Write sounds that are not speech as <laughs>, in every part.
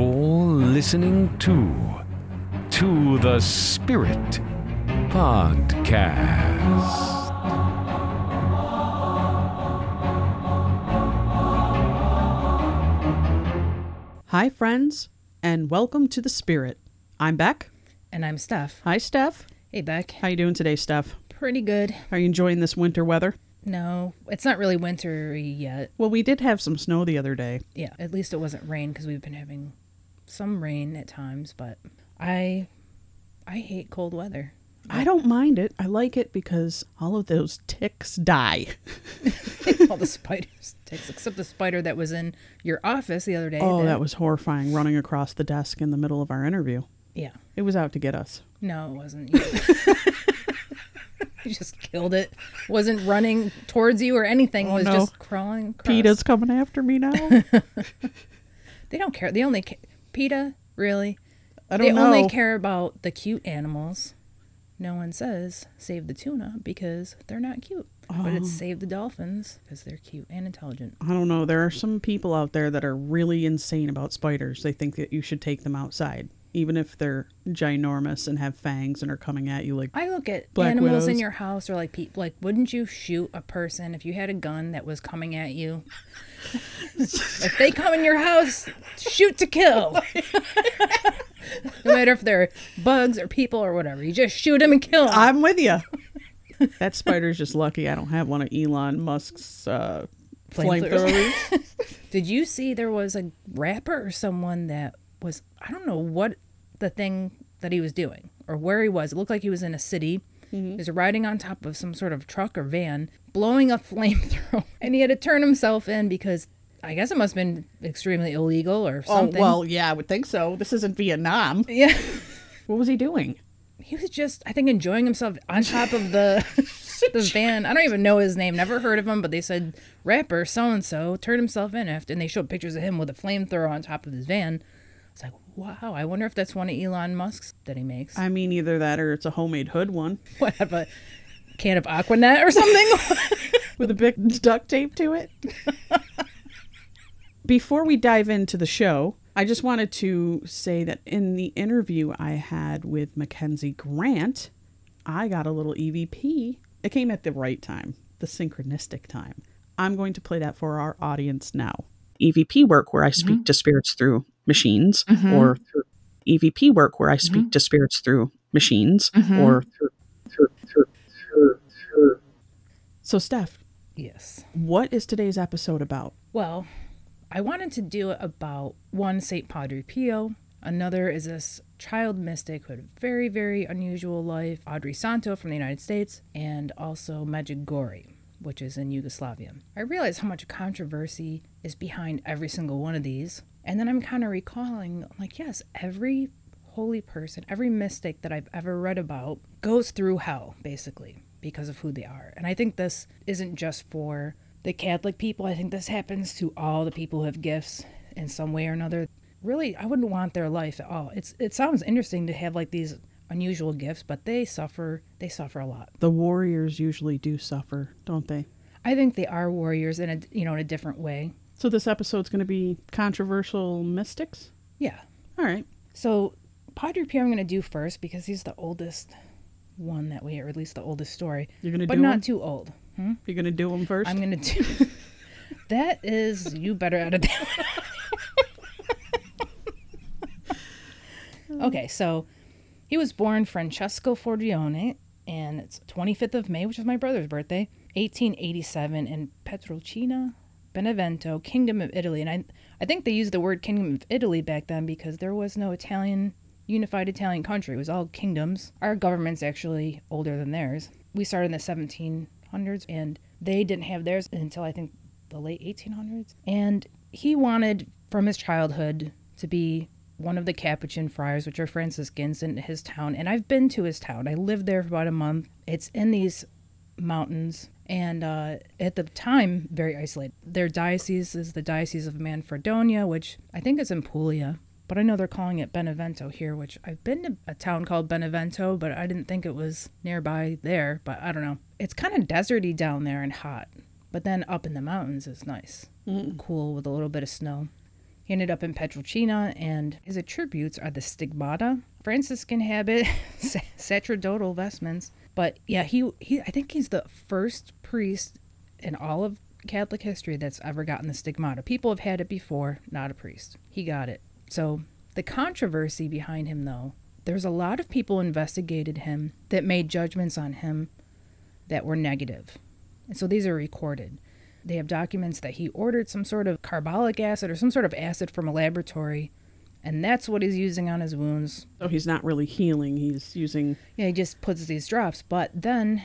You're listening to To the Spirit Podcast. Hi, friends, and welcome to the Spirit. I'm Beck. And I'm Steph. Hi, Steph. Hey, Beck. How you doing today, Steph? Pretty good. Are you enjoying this winter weather? No, it's not really wintry yet. Well, we did have some snow the other day. Yeah, at least it wasn't rain because we've been having some rain at times. But I, I hate cold weather. I don't mind it. I like it because all of those ticks die. <laughs> <laughs> All the spiders, ticks, except the spider that was in your office the other day. Oh, that was horrifying running across the desk in the middle of our interview. Yeah. It was out to get us. No, it wasn't. You, <laughs> just killed it. Wasn't running towards you or anything. Oh, was no. just crawling. Across. PETA's coming after me now. They don't care. They only PETA really. I they don't know. only care about the cute animals. No one says save the tuna because they're not cute, but Oh. it's save the dolphins because they're cute and intelligent. I don't know. There are some people out there that are really insane about spiders. They think that you should take them outside, even if they're ginormous and have fangs and are coming at you like I look at Black animals in your house or like people like wouldn't you shoot a person if you had a gun that was coming at you? If they come in your house, shoot to kill. <laughs> no matter if they're bugs or people or whatever, you just shoot them and kill them. I'm with you. that spider's just lucky I don't have one of Elon Musk's uh, Flamethrowers. flamethrowers. <laughs> Did you see there was a rapper or someone that was I don't know what the thing that he was doing or where he was. It looked like he was in a city. Mm-hmm. He was riding on top of some sort of truck or van, blowing a <laughs> flamethrower, and he had to turn himself in because I guess it must have been extremely illegal or something. oh something. well, yeah, I would think so. This isn't Vietnam. <laughs> yeah. What was he doing? He was just, I think, enjoying himself on top of the <laughs> the van. I don't even know his name. Never heard of him, but they said rapper so and so turned himself in after, and they showed pictures of him with a flamethrower on top of his van. It's like, wow. I wonder if that's one of Elon Musk's that he makes. I mean, either that or it's a homemade hood one <laughs> what have a can of Aquanet or something? <laughs> <laughs> with a big duct tape to it. Before we dive into the show, I just wanted to say that in the interview I had with Mackenzie Grant, I got a little EVP. It came at the right time, the synchronistic time. I'm going to play that for our audience now. EVP work where I speak mm-hmm. to spirits through machines mm-hmm. or through EVP work where I speak mm-hmm. to spirits through machines or through, through, through, through, through. So, Steph, yes. what is today's episode about? Well, I wanted to do it about one St. Padre Pio. Another is this child mystic who had a very, very unusual life, Audrey Santo from the United States, and also Medjugorje, which is in Yugoslavia. I realize how much controversy is behind every single one of these. And then I'm kind of recalling, like, yes, every holy person, every mystic that I've ever read about goes through hell, basically, because of who they are. And I think this isn't just for the Catholic people. I think this happens to all the people who have gifts in some way or another. Really, I wouldn't want their life at all. It's it sounds interesting to have like these unusual gifts, but they suffer they suffer a lot. The warriors usually do suffer, don't they? I think they are warriors in a you know in a different way. So this episode's going to be controversial mystics. Yeah. All right. So Padre Pio I'm going to do first because he's the oldest one that we, or at least the oldest story, You're going to but not them? too old. Hmm? You're going to do them 1st I'm gonna do. <laughs> that is you better edit that. one <laughs> okay, so he was born Francesco Forgione, and it's 25th of May, which is my brother's birthday, 1887, in Pietrelcina, Benevento, Kingdom of Italy. And I, I think they used the word Kingdom of Italy back then because there was no Italian unified Italian country. It was all kingdoms. Our government's actually older than theirs. We started in the 1700s, and they didn't have theirs until I think the late 1800s. And he wanted from his childhood to be one of the Capuchin friars, which are Franciscans in his town. And I've been to his town. I lived there for about a month. It's in these mountains and uh, at the time very isolated their diocese is the diocese of manfredonia which i think is in puglia but i know they're calling it benevento here which i've been to a town called benevento but i didn't think it was nearby there but i don't know it's kind of deserty down there and hot but then up in the mountains is nice cool with a little bit of snow He ended up in Pietrelcina, and his attributes are the stigmata, Franciscan habit, <laughs> sacerdotal vestments. But yeah, he, he I think he's the first priest in all of Catholic history that's ever gotten the stigmata. People have had it before, not a priest. He got it. So the controversy behind him, though, there's a lot of people investigated him that made judgments on him that were negative. And so these are recorded. They have documents that he ordered some sort of carbolic acid or some sort of acid from a laboratory, and that's what he's using on his wounds. So he's not really healing. He's using. Yeah, he just puts these drops. But then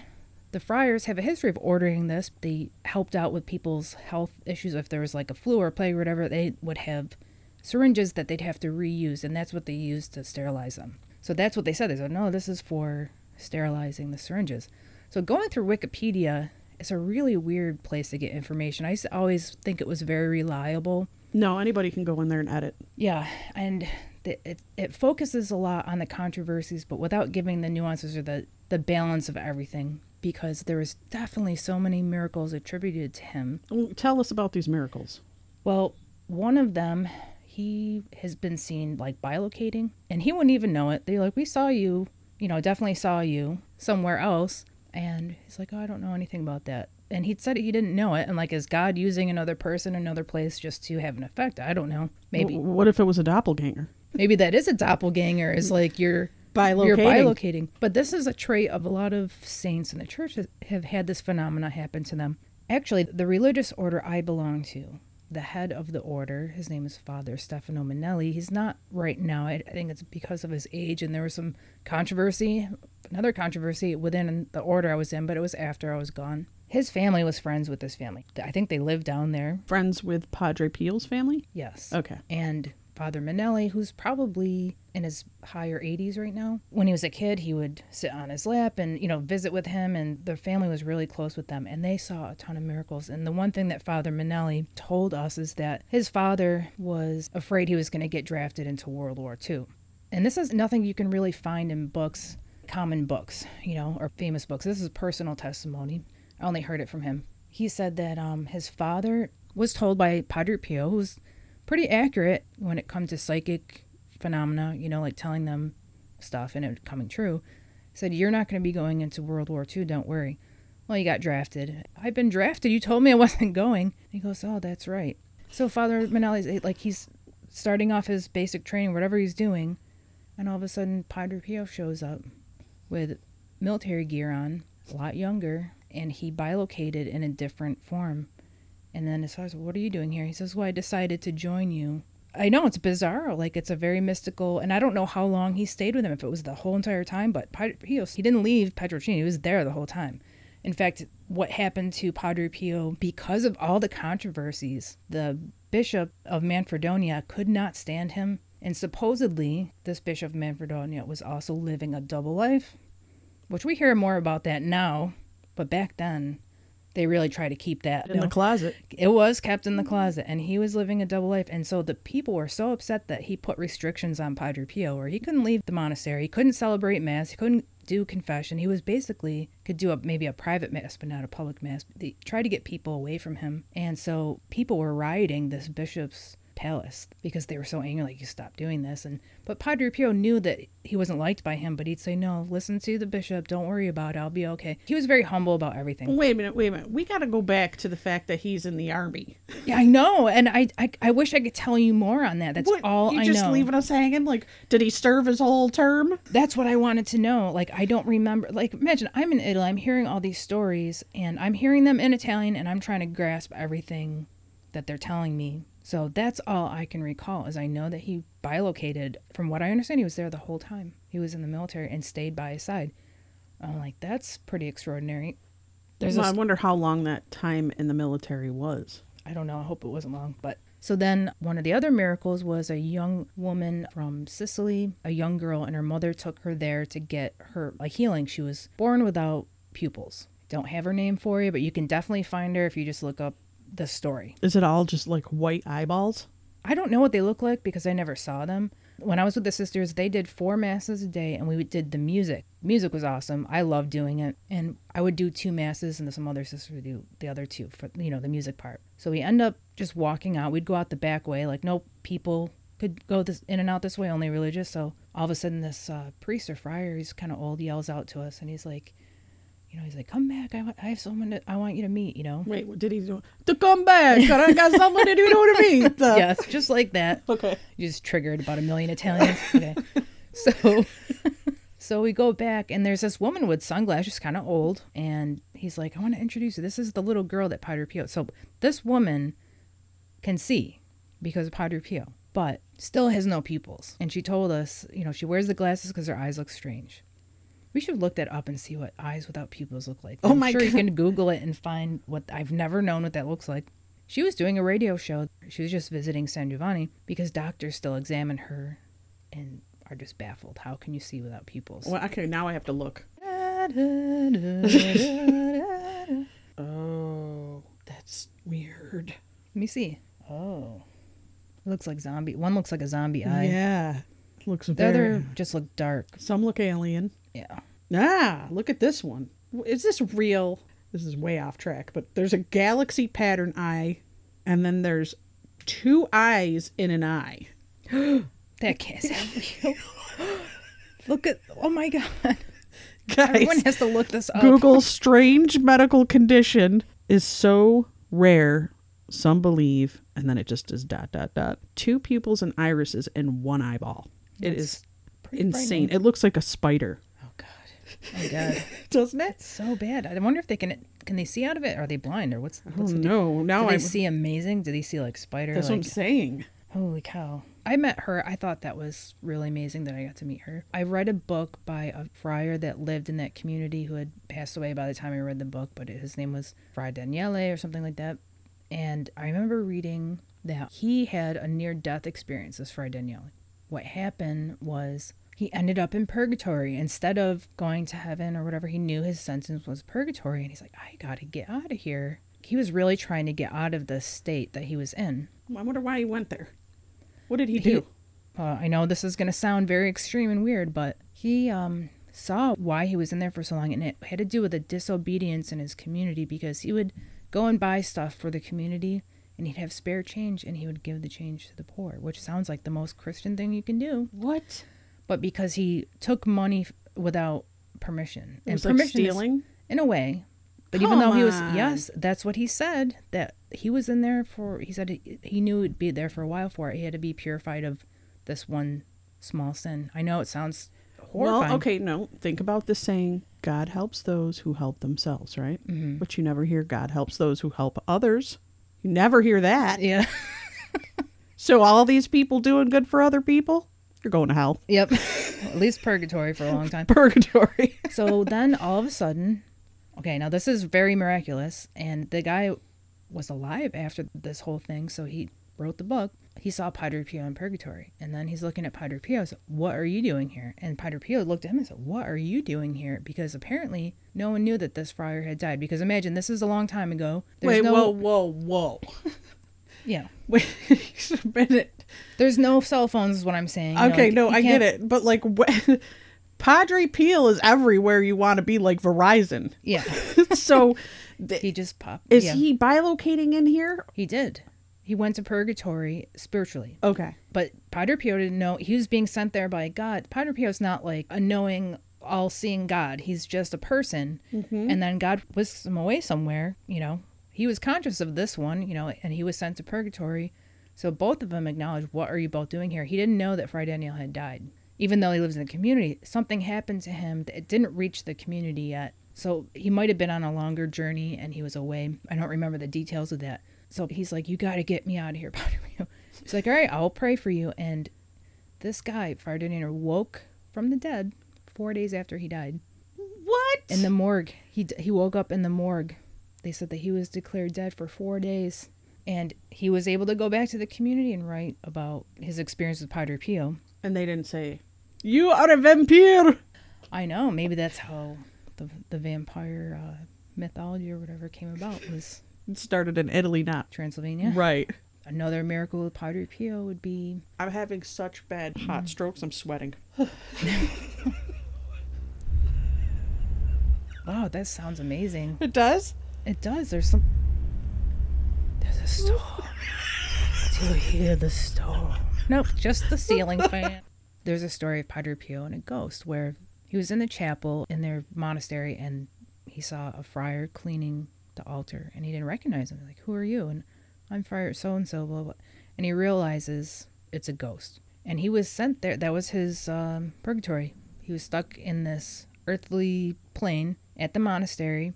the friars have a history of ordering this. They helped out with people's health issues. If there was like a flu or a plague or whatever, they would have syringes that they'd have to reuse, and that's what they used to sterilize them. So that's what they said. They said, no, this is for sterilizing the syringes. So going through Wikipedia is a really weird place to get information. I used always think it was very reliable. No, anybody can go in there and edit. Yeah, and the, it, it focuses a lot on the controversies, but without giving the nuances or the, the balance of everything because there was definitely so many miracles attributed to him. Tell us about these miracles. Well, one of them, he has been seen like bilocating, and he wouldn't even know it. They're like, "We saw you, you know, definitely saw you somewhere else," and he's like, "Oh, I don't know anything about that." And he said he didn't know it, and like, is God using another person, another place, just to have an effect? I don't know. Maybe. W- what if it was a doppelganger? Maybe that is a doppelganger. Is like you're bilocating. You're bilocating. But this is a trait of a lot of saints in the church have had this phenomena happen to them. Actually, the religious order I belong to, the head of the order, his name is Father Stefano Manelli. He's not right now. I, I think it's because of his age, and there was some controversy, another controversy within the order I was in, but it was after I was gone. His family was friends with this family. I think they lived down there. Friends with Padre Pio's family? Yes. Okay. And Father Manelli, who's probably in his higher 80s right now. When he was a kid, he would sit on his lap and, you know, visit with him, and their family was really close with them, and they saw a ton of miracles. And the one thing that Father Manelli told us is that his father was afraid he was going to get drafted into World War II. And this is nothing you can really find in books, common books, you know, or famous books. This is personal testimony. I only heard it from him. He said that um, his father was told by Padre Pio, who's pretty accurate when it comes to psychic phenomena, you know, like telling them stuff and it coming true. Said, You're not going to be going into World War II, don't worry. Well, you got drafted. I've been drafted. You told me I <laughs> wasn't going. He goes, Oh, that's right. So Father Manelli's eh, like, he's starting off his basic training, whatever he's doing, and all of a sudden Padre Pio shows up with military gear on, a lot younger, and he bilocated in a different form and then as far as what are you doing here? He says, Well, I decided to join you. I know it's bizarre, like it's a very mystical, and I don't know how long he stayed with him, if it was the whole entire time, but Padre Pio, he didn't leave Pietrelcina, he was there the whole time. In fact, what happened to Padre Pio, because of all the controversies, the Bishop of Manfredonia could not stand him, and supposedly this Bishop of Manfredonia was also living a double life, which we hear more about that now, but back then they really try to keep that in the closet. It was kept in the closet, and he was living a double life. And so the people were so upset that he put restrictions on Padre Pio, where he couldn't leave the monastery, he couldn't celebrate mass, he couldn't do confession. He was basically could do a maybe a private mass, but not a public mass. They tried to get people away from him, and so people were rioting this bishop's palace because they were so angry like you stop doing this. And but padre pio knew that he wasn't liked by him but he'd say no listen to the bishop. Don't worry about it. I'll be okay. He was very humble about everything. Wait a minute wait a minute. We got to go back to the fact that he's in the army. Yeah i know. And i i, I wish i could tell you more on that. That's what, all you i just know. leaving us hanging? Like did he serve his whole term? That's what i wanted to know. Like i don't remember. Like imagine i'm in italy. I'm hearing all these stories and i'm hearing them in italian and i'm trying to grasp everything that they're telling me so that's all I can recall is I know that he bilocated. From what I understand, he was there the whole time. He was in the military and stayed by his side. I'm like, that's pretty extraordinary. There's well, I wonder how long that time in the military was. I don't know. I hope it wasn't long. But so then one of the other miracles was a young woman from Sicily, a young girl, and her mother took her there to get her a healing. She was born without pupils. Don't have her name for you, but you can definitely find her if you just look up the story. Is it all just like white eyeballs? I don't know what they look like because I never saw them. When I was with the sisters, they did four masses a day and we did the music. Music was awesome. I loved doing it. And I would do two masses and some other sisters would do the other two for, you know, the music part. So we end up just walking out. We'd go out the back way. Like, no people could go this in and out this way, only religious. So all of a sudden, this uh, priest or friar, he's kind of old, yells out to us and he's like, you know, he's like, come back. I, wa- I have someone that I want you to meet, you know? Wait, what did he do? To come back. I got someone to do to me. <laughs> The- yes, just like that. Okay. You just triggered about a million Italians. <laughs> Okay. so <laughs> so we go back and there's this woman with sunglasses, kind of old, and he's like, I want to introduce you. This is the little girl that Padre Pio. So this woman can see because of Padre Pio, but still has no pupils. And she told us, you know, she wears the glasses because her eyes look strange. We should look that up and see what eyes without pupils look like. Oh I'm my sure you can Google it and find what I've never known what that looks like. She was doing a radio show. She was just visiting San Giovanni because doctors still examine her and are just baffled. How can you see without pupils? Well, okay, now I have to look. <laughs> Oh, that's weird. Let me see. Oh. It looks like zombie. One looks like a zombie eye. Yeah. Looks The very. other just look dark. Some look alien. Yeah. Ah, look at this one. Is this real? This is way off track, but there's a galaxy pattern eye, and then there's two eyes in an eye. <gasps> That can't sound real. look at. Oh my God. Guys, Everyone has to look this up. Google strange medical condition is so rare. Some believe, and then it just is dot dot dot. Two pupils and irises and one eyeball. It That's is pretty insane. It looks like a spider, Oh God. Oh my God. <laughs> doesn't it? so bad. I wonder if they can. Can they see out of it? Are they blind or what's? Oh what's the deal? no! Now Do they I see amazing? Do they see like spider? That's what I'm like, saying. Holy cow. I met her. I thought that was really amazing that I got to meet her. I read a book by a friar that lived in that community who had passed away by the time I read the book, but his name was Fra Daniele or something like that. And I remember reading that he had a near death experience, this Fra Daniele. What happened was he ended up in purgatory instead of going to heaven or whatever. He knew his sentence was purgatory, and he's like, I gotta get out of here. He was really trying to get out of the state that he was in. I wonder why he went there. What did he He- do? uh, I know this is going to sound very extreme and weird, but he um, saw why he was in there for so long, and it had to do with a disobedience in his community because he would go and buy stuff for the community, and he'd have spare change, and he would give the change to the poor, which sounds like the most Christian thing you can do. What? But because he took money without permission, like permission is- in a way. But even though he was, on. yes, that's what he said. That he was in there for. He said he, he knew he'd be there for a while for it. He had to be purified of this one small sin. I know it sounds horrifying. Well, okay, no. Think about the saying, God helps those who help themselves, right? Mm-hmm. But you never hear God helps those who help others. You never hear that. Yeah. <laughs> So all these people doing good for other people, you're going to hell. yep. <laughs> At least purgatory for a long time. <laughs> Purgatory. <laughs> So then all of a sudden, okay, now this is very miraculous, and the guy was alive after this whole thing, so he wrote the book. He saw Padre Pio in purgatory, and then he's looking at Padre Pio. and said, "What are you doing here?" And Padre Pio looked at him and said, "What are you doing here?" Because apparently no one knew that this friar had died. Because imagine this is a long time ago. There's Wait, no, whoa, whoa, whoa. yeah, Wait a minute. There's no cell phones. Is what I'm saying. You know, Okay, like, no, I get can't- it. But like, <laughs> wh- Padre Pio is everywhere you want to be, like Verizon. Yeah, <laughs> so th- he just popped. is yeah. he bilocating in here? He did. He went to purgatory spiritually. Okay. But Padre Pio didn't know he was being sent there by God. Padre Pio's not like a knowing, all seeing God. He's just a person. Mm-hmm. And then God whisks him away somewhere, you know. He was conscious of this one, you know, and he was sent to purgatory. So both of them acknowledged, What are you both doing here? He didn't know that Fray Daniel had died. Even though he lives in the community, something happened to him that it didn't reach the community yet. So he might have been on a longer journey and he was away. I don't remember the details of that. So he's like, You got to get me out of here, <laughs> Padre. He's like, All right, I'll pray for you. And this guy, Friar Daniel, woke from the dead four days after he died What? in the morgue. He, d- he woke up in the morgue. They said that he was declared dead for four days. And he was able to go back to the community and write about his experience with Padre Pio. and they didn't say, "You are a vampire." I know. Maybe that's how the the vampire uh, mythology or whatever came about was It started in Italy, not Transylvania. right. Another miracle with Padre Pio would be I'm having such bad hot strokes. I'm sweating. <sighs> <laughs> wow, that sounds amazing. It does. It does. There's some. A storm. Do you hear the storm? Nope, just the ceiling <laughs> fan. There's a story of Padre Pio and a ghost where he was in the chapel in their monastery and he saw a friar cleaning the altar and he didn't recognize him. Like, who are you? And I'm Friar so and so, blah, blah. And he realizes it's a ghost. And he was sent there. That was his um, purgatory. He was stuck in this earthly plane at the monastery.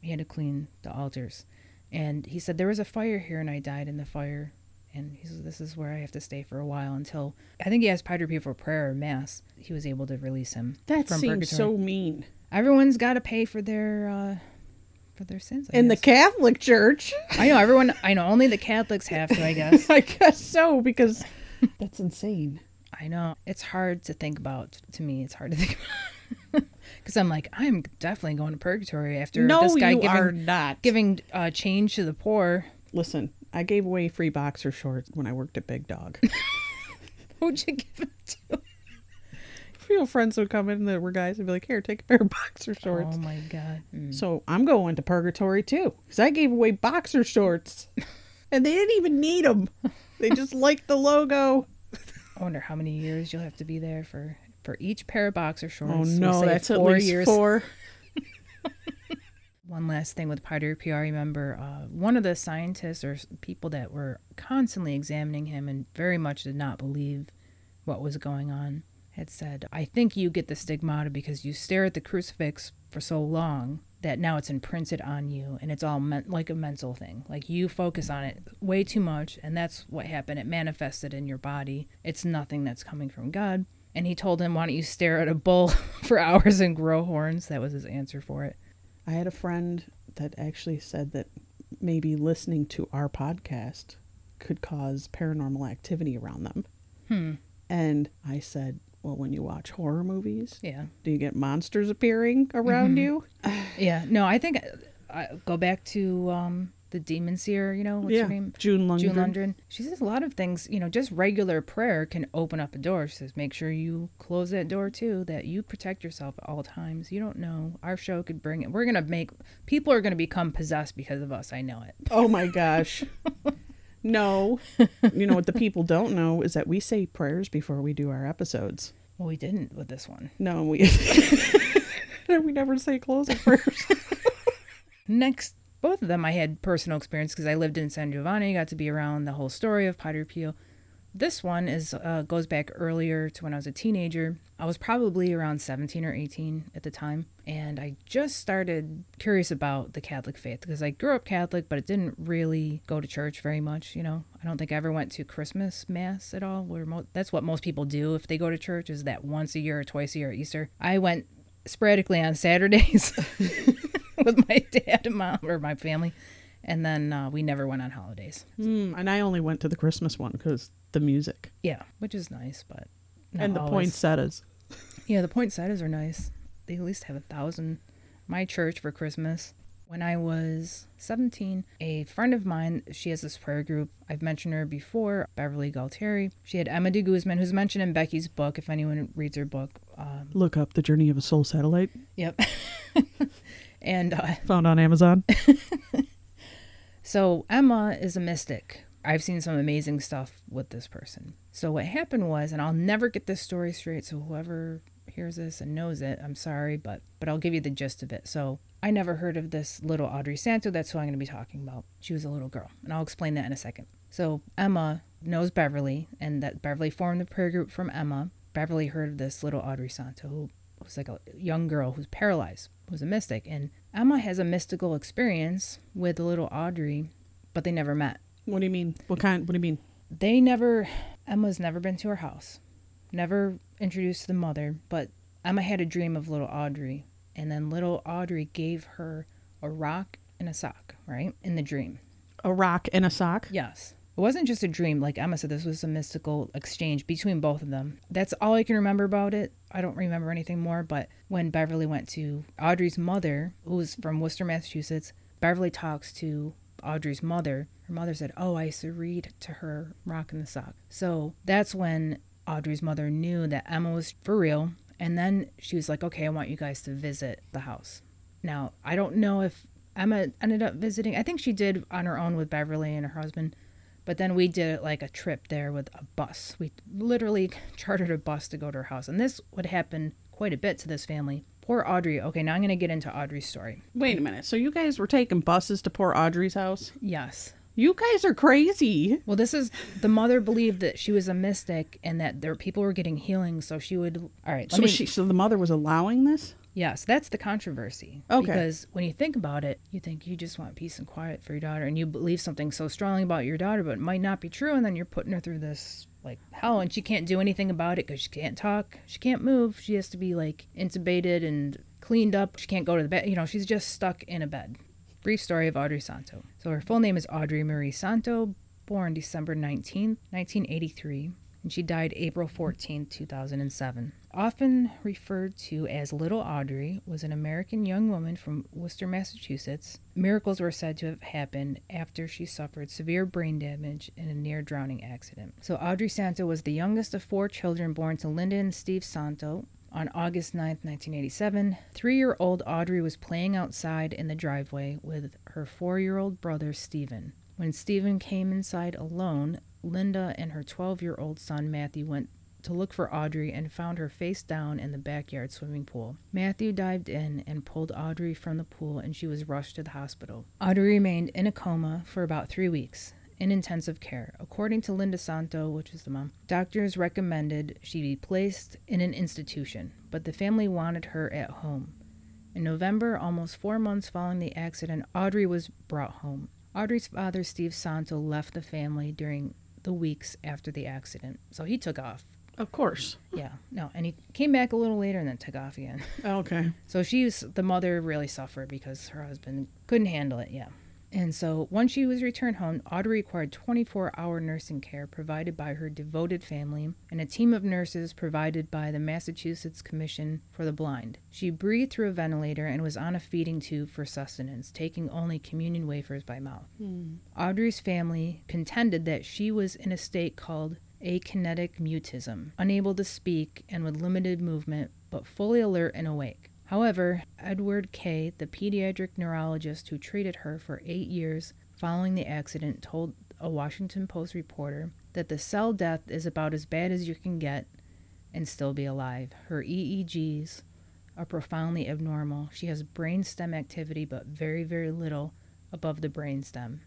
He had to clean the altars. And he said, There was a fire here and I died in the fire. And he says, This is where I have to stay for a while until I think he asked Padre Pio for prayer or mass. He was able to release him That from seems purgatory. so mean. Everyone's got to pay for their uh, for their sins. I In the. Catholic Church, I know everyone. I know only the Catholics have to. I <laughs> guess. I guess so because that's insane. I know it's hard to think about. To me, it's hard to think because I'm like I'm definitely going to purgatory after no, this guy you giving are not. giving uh, change to the poor. Listen, I gave away free boxer shorts when I worked at Big Dog. <laughs> Who'd you give it to? Few friends would come in that were guys and be like, "Here, take a pair of <laughs> boxer shorts." Oh my god. Mm. So I'm going to purgatory too, because I gave away boxer shorts, <laughs> and they didn't even need them. They just liked the logo. I wonder how many years you'll have to be there for for each pair of boxer shorts. Oh We'll no, say that's at four least years. four. <laughs> <laughs> One last thing with Padre Pio, I remember uh, one of the scientists or people that were constantly examining him and very much did not believe what was going on had said, I think you get the stigmata because you stare at the crucifix for so long that now it's imprinted on you and it's all meant like a mental thing. Like you focus on it way too much and that's what happened. It manifested in your body. It's nothing that's coming from God. And he told him, Why don't you stare at a bull <laughs> for hours and grow horns? That was his answer for it. I had a friend that actually said that maybe listening to our podcast could cause paranormal activity around them. Hmm. And I said, Well, when you watch horror movies, Yeah. do you get monsters appearing around Mhm. you? Yeah. No, I think I go back to um, the demon seer, you know, what's yeah. her name? June Lundgren. June Lundgren. She says a lot of things, you know, just regular prayer can open up a door. She says, make sure you close that door too, that you protect yourself at all times. You don't know. Our show could bring it. We're going to make, people are going to become possessed because of us. I know it. Oh my gosh. <laughs> no. You know what the people don't know is that we say prayers before we do our episodes. Well, we didn't with this one. No, we <laughs> we never say closing prayers. <laughs> Next, both of them I had personal experience because I lived in San Giovanni, got to be around the whole story of Padre Pio. This one is uh, goes back earlier to when I was a teenager. I was probably around 17 or 18 at the time, and I just started curious about the Catholic faith because I grew up Catholic, but it didn't really go to church very much. You know, I don't think I ever went to Christmas mass at all. Where mo- that's what most people do if they go to church is that once a year or twice a year at Easter. I went sporadically on Saturdays <laughs> with my <laughs> dad and mom or my family, and then uh, we never went on holidays. Mm, and I only went to the Christmas one because the music Yeah, which is nice, but and the always. poinsettias. Yeah, the poinsettias are nice. They at least have a thousand. My church for Christmas. When I was 17, a friend of mine, she has this prayer group. I've mentioned her before, Beverly Galtieri. She had Emma de Guzman, who's mentioned in Becky's book, if anyone reads her book. Um, Look up the Journey of a Soul Satellite yep. <laughs> and uh, <laughs> found on Amazon. So Emma is a mystic. I've seen some amazing stuff with this person. So what happened was, and I'll never get this story straight. So whoever hears this and knows it, I'm sorry, but but I'll give you the gist of it. So I never heard of this little Audrey Santo. That's who I'm going to be talking about. She was a little girl, and I'll explain that in a second. So Emma knows Beverly, and that Beverly formed the prayer group from Emma. Beverly heard of this little Audrey Santo, who was like a young girl who's paralyzed, who's a mystic, and Emma has a mystical experience with little Audrey, but they never met. What do you mean? What kind? What do you mean? They never, Emma's never been to her house, never introduced to the mother, but Emma had a dream of little Audrey, and then little Audrey gave her a rock and a sock, right? In the dream. A rock and a sock. Yes. It wasn't just a dream. Like Emma said, this was a mystical exchange between both of them. That's all I can remember about it. I don't remember anything more. But when Beverly went to Audrey's mother, who was from Worcester, Massachusetts, Beverly talks to Audrey's mother, her mother said, Oh, I used to read to her Rock in the Sock. So that's when Audrey's mother knew that Emma was for real. And then she was like, Okay, I want you guys to visit the house. Now, I don't know if Emma ended up visiting. I think she did on her own with Beverly and her husband. But then we did like a trip there with a bus. We literally <laughs> chartered a bus to go to her house. And this would happen quite a bit to this family. Poor Audrey. Okay, now I'm going to get into Audrey's story. Wait a minute. So you guys were taking buses to poor Audrey's house? Yes. You guys are crazy. Well, this is the mother believed that she was a mystic and that there people were getting healing, so she would. All right, So me- she so the mother was allowing this? Yes, that's the controversy. Okay. Because when you think about it, you think you just want peace and quiet for your daughter, and you believe something so strongly about your daughter, but it might not be true, and then you're putting her through this like hell, and she can't do anything about it because she can't talk, she can't move, she has to be like intubated and cleaned up, she can't go to the bed. You know, she's just stuck in a bed. Brief story of Audrey Santo. So her full name is Audrey Marie Santo, born December 19th, 1983, and she died April 14, 2007. Often referred to as Little Audrey, was an American young woman from Worcester, Massachusetts. Miracles were said to have happened after she suffered severe brain damage in a near drowning accident. So Audrey Santo was the youngest of four children born to Linda and Steve Santo, on August 9, 1987, three year old Audrey was playing outside in the driveway with her four year old brother Stephen. When Stephen came inside alone, Linda and her 12 year old son Matthew went to look for Audrey and found her face down in the backyard swimming pool. Matthew dived in and pulled Audrey from the pool and she was rushed to the hospital. Audrey remained in a coma for about three weeks in intensive care. According to Linda Santo, which is the mom, doctors recommended she be placed in an institution, but the family wanted her at home. In November, almost four months following the accident, Audrey was brought home. Audrey's father, Steve Santo, left the family during the weeks after the accident, so he took off. Of course. Yeah, no, and he came back a little later and then took off again. Okay. So she's the mother really suffered because her husband couldn't handle it. Yeah. And so once she was returned home, Audrey required 24 hour nursing care provided by her devoted family and a team of nurses provided by the Massachusetts Commission for the Blind. She breathed through a ventilator and was on a feeding tube for sustenance, taking only communion wafers by mouth. Hmm. Audrey's family contended that she was in a state called akinetic mutism, unable to speak and with limited movement, but fully alert and awake. However, Edward Kay, the pediatric neurologist who treated her for eight years following the accident, told a Washington Post reporter that the cell death is about as bad as you can get and still be alive. Her EEGs are profoundly abnormal. She has brainstem activity, but very, very little above the brainstem.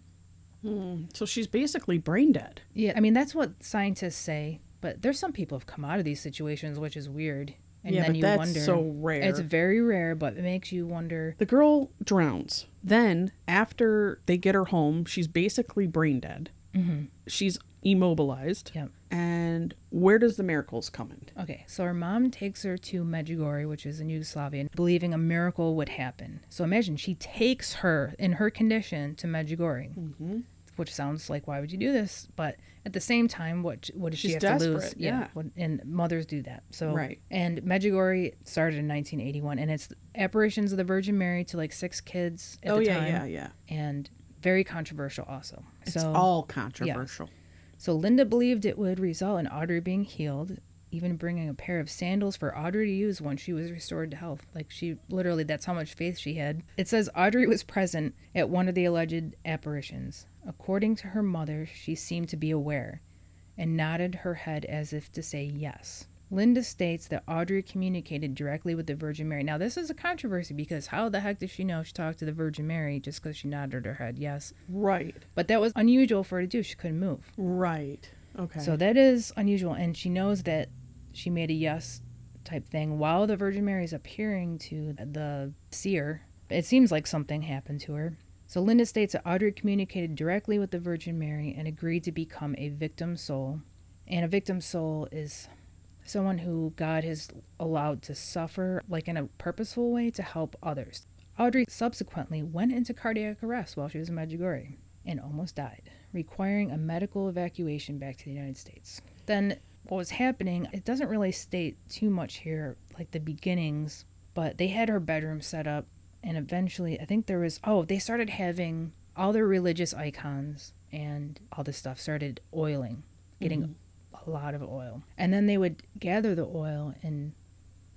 Hmm. So she's basically brain dead. Yeah, I mean that's what scientists say, but there's some people have come out of these situations, which is weird. And yeah, then but you that's wonder. so rare. It's very rare, but it makes you wonder. the girl drowns. Then, after they get her home, she's basically brain dead. Mm-hmm. She's immobilized. Yep. And where does the miracles come in? Okay, so her mom takes her to Medjugorje, which is in Yugoslavia, believing a miracle would happen. So imagine she takes her in her condition to Medjugorje, Mm-hmm. Which sounds like why would you do this? But at the same time, what what does she She's have to lose? desperate, yeah. what- and mothers do that. So Right. And Medjugorje started in 1981, and it's apparitions of the Virgin Mary to like six kids at oh the yeah, time, yeah, yeah. and very controversial also. It's so all controversial. so Linda believed it would result in Audrey being healed, even bringing a pair of sandals for Audrey to use once she was restored to health. Like she literally, that's how much faith she had. It says Audrey was present at one of the alleged apparitions. According to her mother, she seemed to be aware and nodded her head as if to say yes. Linda states that Audrey communicated directly with the Virgin Mary. Now, this is a controversy because how the heck does she know she talked to the Virgin Mary just because she nodded her head yes? Right. But that was unusual for her to do. She couldn't move. Right. Okay. So that is unusual, and she knows that she made a yes type thing while the Virgin Mary is appearing to the seer. It seems like something happened to her. So Linda states that Audrey communicated directly with the Virgin Mary and agreed to become a victim soul. And a victim soul is someone who God has allowed to suffer, like in a purposeful way, to help others. Audrey subsequently went into cardiac arrest while she was in Medjugorje and almost died, requiring a medical evacuation back to the United States. Then, what was happening, it doesn't really state too much here, like the beginnings, but they had her bedroom set up, and eventually, I think there was, oh, they started having all their religious icons and all this stuff started oiling, getting mm-hmm. a lot of oil. And then they would gather the oil and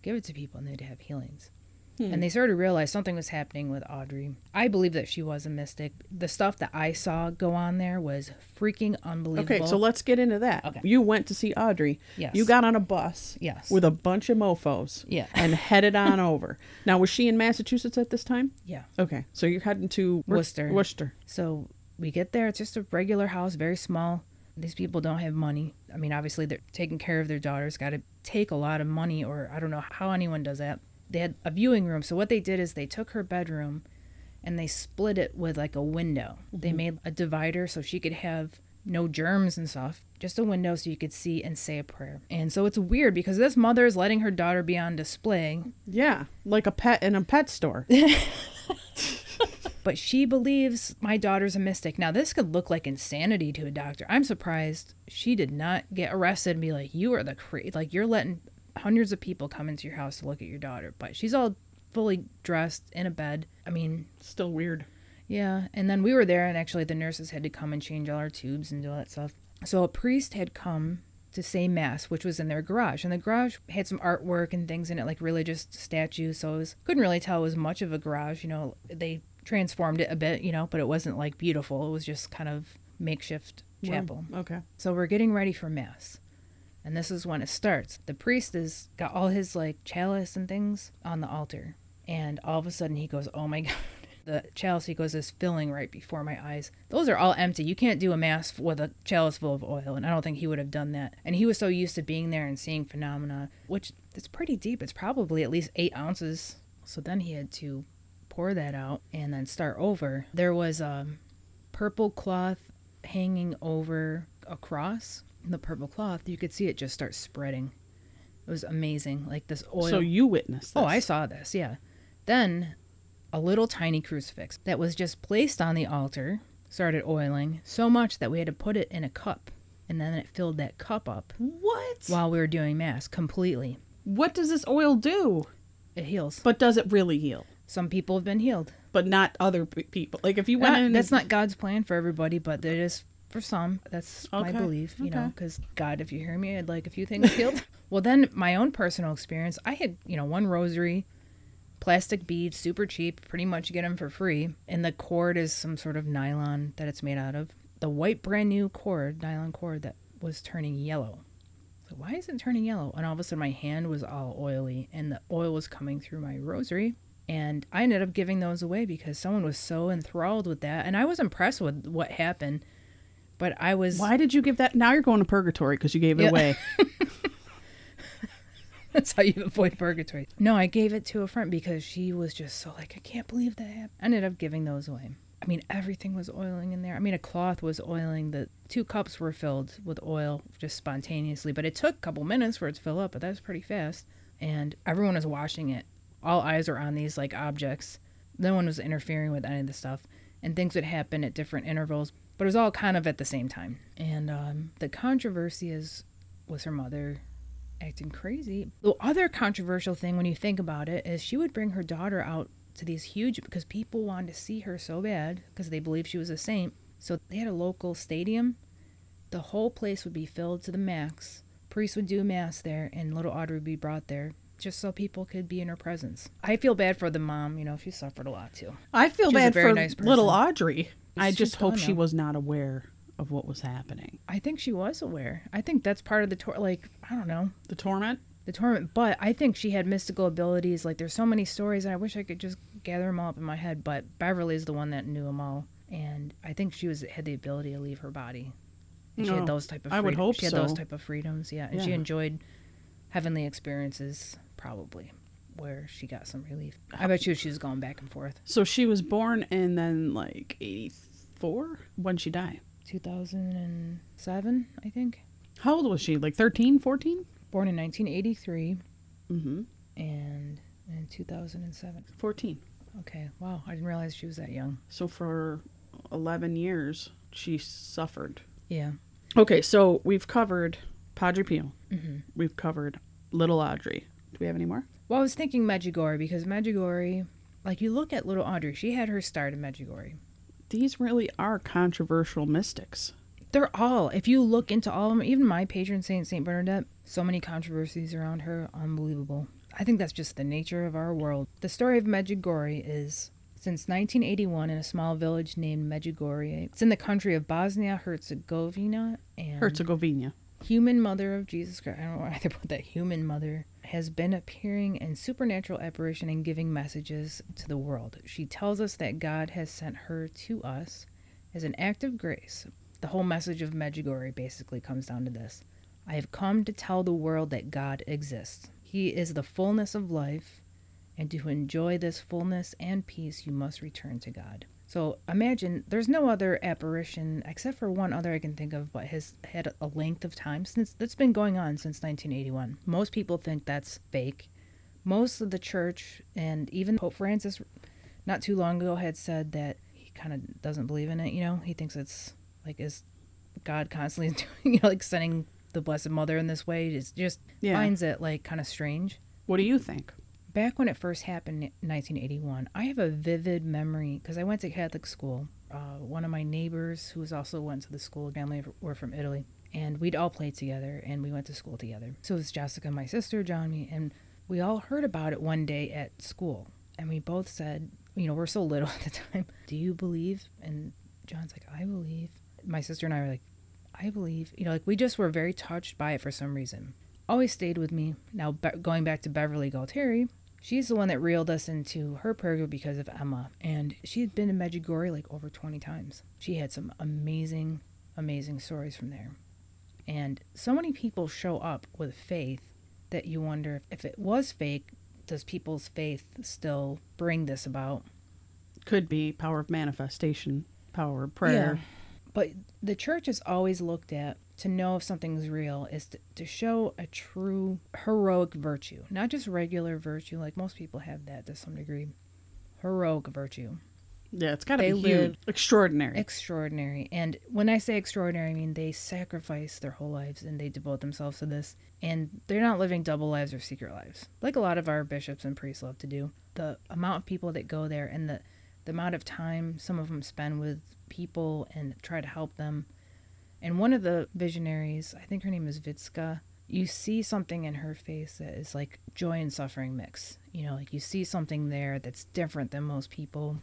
give it to people and they'd have healings. Hmm. And they started to realize something was happening with Audrey. I believe that she was a mystic. The stuff that I saw go on there was freaking unbelievable. Okay, so let's get into that. Okay. You went to see Audrey. Yes. You got on a bus. Yes. With a bunch of mofos. Yeah. And <laughs> headed on over. Now, was she in Massachusetts at this time? yeah. Okay, so you're heading to Wor- Worcester. Worcester. So we get there. It's just a regular house, very small. These people don't have money. I mean, obviously, they're taking care of their daughters. Got to take a lot of money, or I don't know how anyone does that. They had a viewing room. So what they did is they took her bedroom and they split it with like a window. They mm-hmm. made a divider so she could have no germs and stuff, just a window so you could see and say a prayer. And so it's weird because this mother is letting her daughter be on display Yeah, like a pet in a pet store. <laughs> <laughs> but she believes my daughter's a mystic. Now, this could look like insanity to a doctor. I'm surprised she did not get arrested and be like, "You are the cra like you're letting hundreds of people come into your house to look at your daughter." But she's all fully dressed in a bed. I mean, Still weird. yeah. And then we were there, and actually the nurses had to come and change all our tubes and do all that stuff. So a priest had come to say mass, which was in their garage, and the garage had some artwork and things in it, like religious statues. So it was couldn't really tell it was much of a garage. You know, they transformed it a bit, you know, but it wasn't like beautiful. It was just kind of makeshift chapel. Okay. So we're getting ready for mass. And this is when it starts. The priest has got all his like chalice and things on the altar. And all of a sudden he goes, Oh my <laughs> god. The chalice he goes is filling right before my eyes. Those are all empty. You can't do a mass with a chalice full of oil, and I don't think he would have done that. And he was so used to being there and seeing phenomena, which it's pretty deep. It's probably at least eight ounces. So then he had to pour that out and then start over. There was a purple cloth hanging over a cross. The purple cloth, you could see it just start spreading. It was amazing. Like this oil. So you witnessed this. Oh, I saw this, yeah. Then a little tiny crucifix that was just placed on the altar started oiling so much that we had to put it in a cup. And then it filled that cup up What? while we were doing Mass completely. What does this oil do? It heals. But does it really heal? Some people have been healed. But not other people. Like if you went Uh, in. that's not God's plan for everybody, but it is for some. That's my belief, you know, because God, if you hear me, I'd like a few things healed. <laughs> well, then my own personal experience, I had, you know, one rosary, plastic beads, super cheap, pretty much you get them for free. And the cord is some sort of nylon that it's made out of. The white, brand new cord, nylon cord that was turning yellow. So why is it turning yellow? And all of a sudden my hand was all oily and the oil was coming through my rosary. And I ended up giving those away because someone was so enthralled with that. And I was impressed with what happened. But I was Why did you give that? Now you're going to purgatory because you gave it Yeah. away. <laughs> That's how you avoid purgatory. No, I gave it to a friend because she was just so like, I can't believe that happened. I ended up giving those away. I mean, everything was oiling in there. I mean, a cloth was oiling. The two cups were filled with oil just spontaneously, but it took a couple minutes for it to fill up, but that was pretty fast. And everyone was watching it. All eyes were on these like objects. No one was interfering with any of the stuff. And things would happen at different intervals, but it was all kind of at the same time. And um, the controversy is was her mother acting crazy. The other controversial thing when you think about it is she would bring her daughter out to these huge because people wanted to see her so bad because they believed she was a saint. So they had a local stadium. The whole place would be filled to the max. Priests would do mass there and little Audrey would be brought there just so people could be in her presence. I feel bad for the mom, you know, she suffered a lot too. I feel bad very for nice little Audrey. I just hope she was not aware of what was happening. I think she was aware. I think that's part of the tour like, I don't know. The torment? the torment but i think she had mystical abilities like there's so many stories and i wish i could just gather them all up in my head but beverly's the one that knew them all and i think she was had the ability to leave her body and she No, had those type of I would hope she had those type of freedoms yeah and she enjoyed heavenly experiences probably where she got some relief i bet you she was going back and forth So she was born in then like 84? When she died? 2007 i think How old was she? Like 13, 14? born in 1983 Mm-hmm. and in 2007 14. okay wow i didn't realize she was that young So for 11 years, she suffered. yeah Okay, so we've covered Padre Pio. mm-hmm. We've covered Little Audrey. Do we have any more? Well, I was thinking Medjugorje because Medjugorje, like you look at little Audrey, she had her start in Medjugorje. These really are controversial mystics. They're all, if you look into all of them, even my patron saint, Saint Bernadette, so many controversies around her, unbelievable. I think that's just the nature of our world. The story of Medjugorje is since 1981 in a small village named Medjugorje. It's in the country of Bosnia Herzegovina and Herzegovina. human mother of Jesus Christ. I don't know why they put that human mother has been appearing in supernatural apparition and giving messages to the world. She tells us that God has sent her to us as an act of grace. The whole message of Medjugorje basically comes down to this. I have come to tell the world that God exists. He is the fullness of life, and to enjoy this fullness and peace, you must return to God. So imagine there's no other apparition except for one other I can think of, but has had a length of time since that's been going on since 1981. Most people think that's fake. Most of the church and even Pope Francis, not too long ago, had said that he kind of doesn't believe in it. You know, he thinks it's like is God constantly <laughs> doing, you know, like sending the Blessed Mother in this way. Just just Yeah. finds it like kind of strange. What do you think? Back when it first happened in 1981, I have a vivid memory because I went to Catholic school. Uh, one of my neighbors, who was also went to the school, family were from Italy, and we'd all played together and we went to school together. So it was Jessica, my sister, John, me, and we all heard about it one day at school, and we both said, you know, we're so little <laughs> at the time. Do you believe? And John's like, I believe. My sister and I were like, I believe. You know, like we just were very touched by it for some reason. Always stayed with me. Now, be- going back to Beverly Galtieri, she's the one that reeled us into her purgatory because of Emma. And she had been to Medjugorje like over 20 times. She had some amazing, amazing stories from there. And so many people show up with faith that you wonder if it was fake, does people's faith still bring this about? Could be power of manifestation, power of prayer. Yeah. But the church is always looked at to know if something's real is to, to show a true heroic virtue, not just regular virtue, like most people have that to some degree. Heroic virtue. Yeah, it's got to be huge. Extraordinary. Extraordinary. And when I say extraordinary, I mean they sacrifice their whole lives and they devote themselves to this. And they're not living double lives or secret lives, like a lot of our bishops and priests love to do. The amount of people that go there and the, the amount of time some of them spend with people and try to help them. And one of the visionaries, I think her name is Vicka, you see something in her face that is like joy and suffering mix. You know, like you see something there that's different than most people.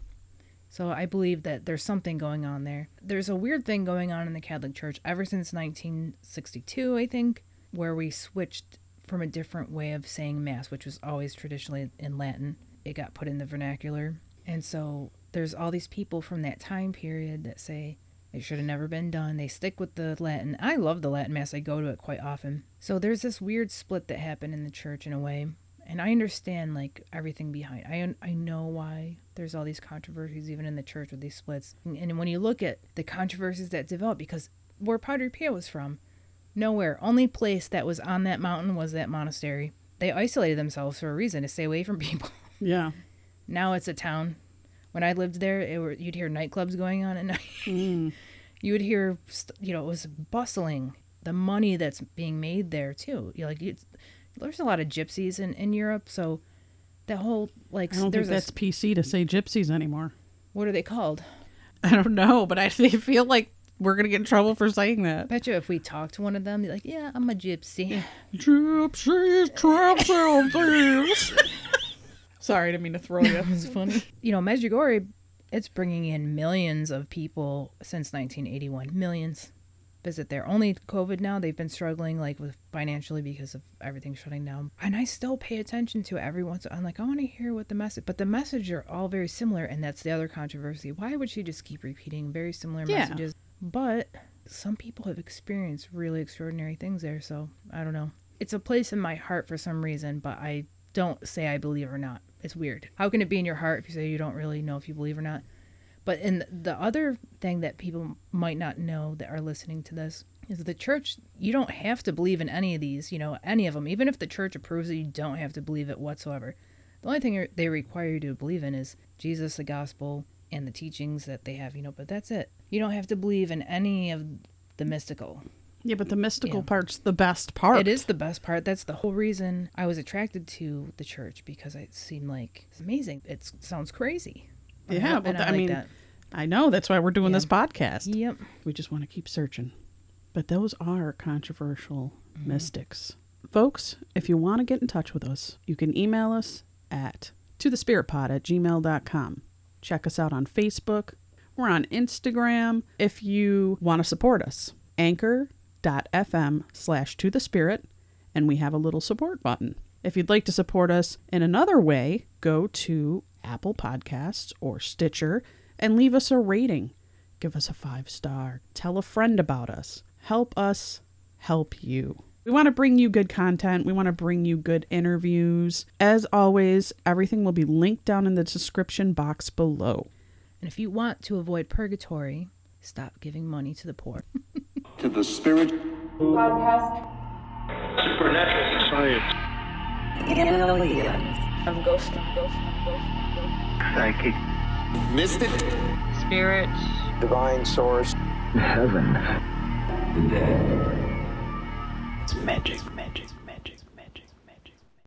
So I believe that there's something going on there. There's a weird thing going on in the Catholic Church ever since 1962, I think, where we switched from a different way of saying Mass, which was always traditionally in Latin. It got put in the vernacular. And so there's all these people from that time period that say it should have never been done. They stick with the Latin. I love the Latin Mass, I go to it quite often. So there's this weird split that happened in the church in a way and I understand like everything behind. I I know why there's all these controversies even in the church with these splits. And, and when you look at the controversies that developed, because where Padre Pio was from, nowhere. Only place that was on that mountain was that monastery. They isolated themselves for a reason to stay away from <laughs> people. yeah. now it's a town. When I lived there, it were, you'd hear nightclubs going on at <laughs> night. Mm. you would hear, you know, it was bustling. The money that's being made there too. You like it's, there's a lot of gypsies in, in Europe, so that whole like I don't think there's a, that's PC to say gypsies anymore. what are they called? I don't know, but I <laughs> th- feel like we're gonna get in trouble for saying that. bet you if we talk to one of them, they're like, yeah, I'm a gypsy. Gypsies, traps, and thieves. Sorry, I didn't mean to throw you. it's <laughs> funny. You know, Medjugorje, it's bringing in millions of people since 1981. Millions visit there. Only COVID now, they've been struggling like with financially because of everything shutting down. And I still pay attention to it every once. I'm like, I want to hear what the message, but the message are all very similar, and that's the other controversy. Why would she just keep repeating very similar Yeah. messages? But some people have experienced really extraordinary things there, so I don't know. It's a place in my heart for some reason, but I don't say I believe or not. It's weird. How can it be in your heart if you say you don't really know if you believe or not? But in the other thing that people might not know that are listening to this is the church, you don't have to believe in any of these, you know, any of them. Even if the church approves it, you don't have to believe it whatsoever. The only thing they require you to believe in is Jesus, the gospel, and the teachings that they have, you know, but that's it. You don't have to believe in any of the mystical. Yeah, but the mystical Yeah. part's the best part. It is the best part. That's the whole reason I was attracted to the church because it seemed like it's amazing. It sounds crazy. Yeah, And but I I like mean, that. I know. That's why we're doing Yeah. this podcast. Yep. We just want to keep searching. But those are controversial mm-hmm. mystics. Folks, if you want to get in touch with us, you can email us at to the spiritpod at gmail.com. Check us out on Facebook. We're on Instagram. If you want to support us, anchor.fm slash to the spirit, and we have a little support button. If you'd like to support us in another way, go to Apple Podcasts or Stitcher and leave us a rating. Give us a five star. Tell a friend about us. Help us help you. We want to bring you good content. We want to bring you good interviews. As always, everything will be linked down in the description box below. And if you want to avoid purgatory, stop giving money to the poor. <laughs> to the spirit podcast. supernatural science Aliens. I'm ghost, I'm ghost, I'm ghost, ghost. psychic mystic Spirits. divine source heaven the it's magic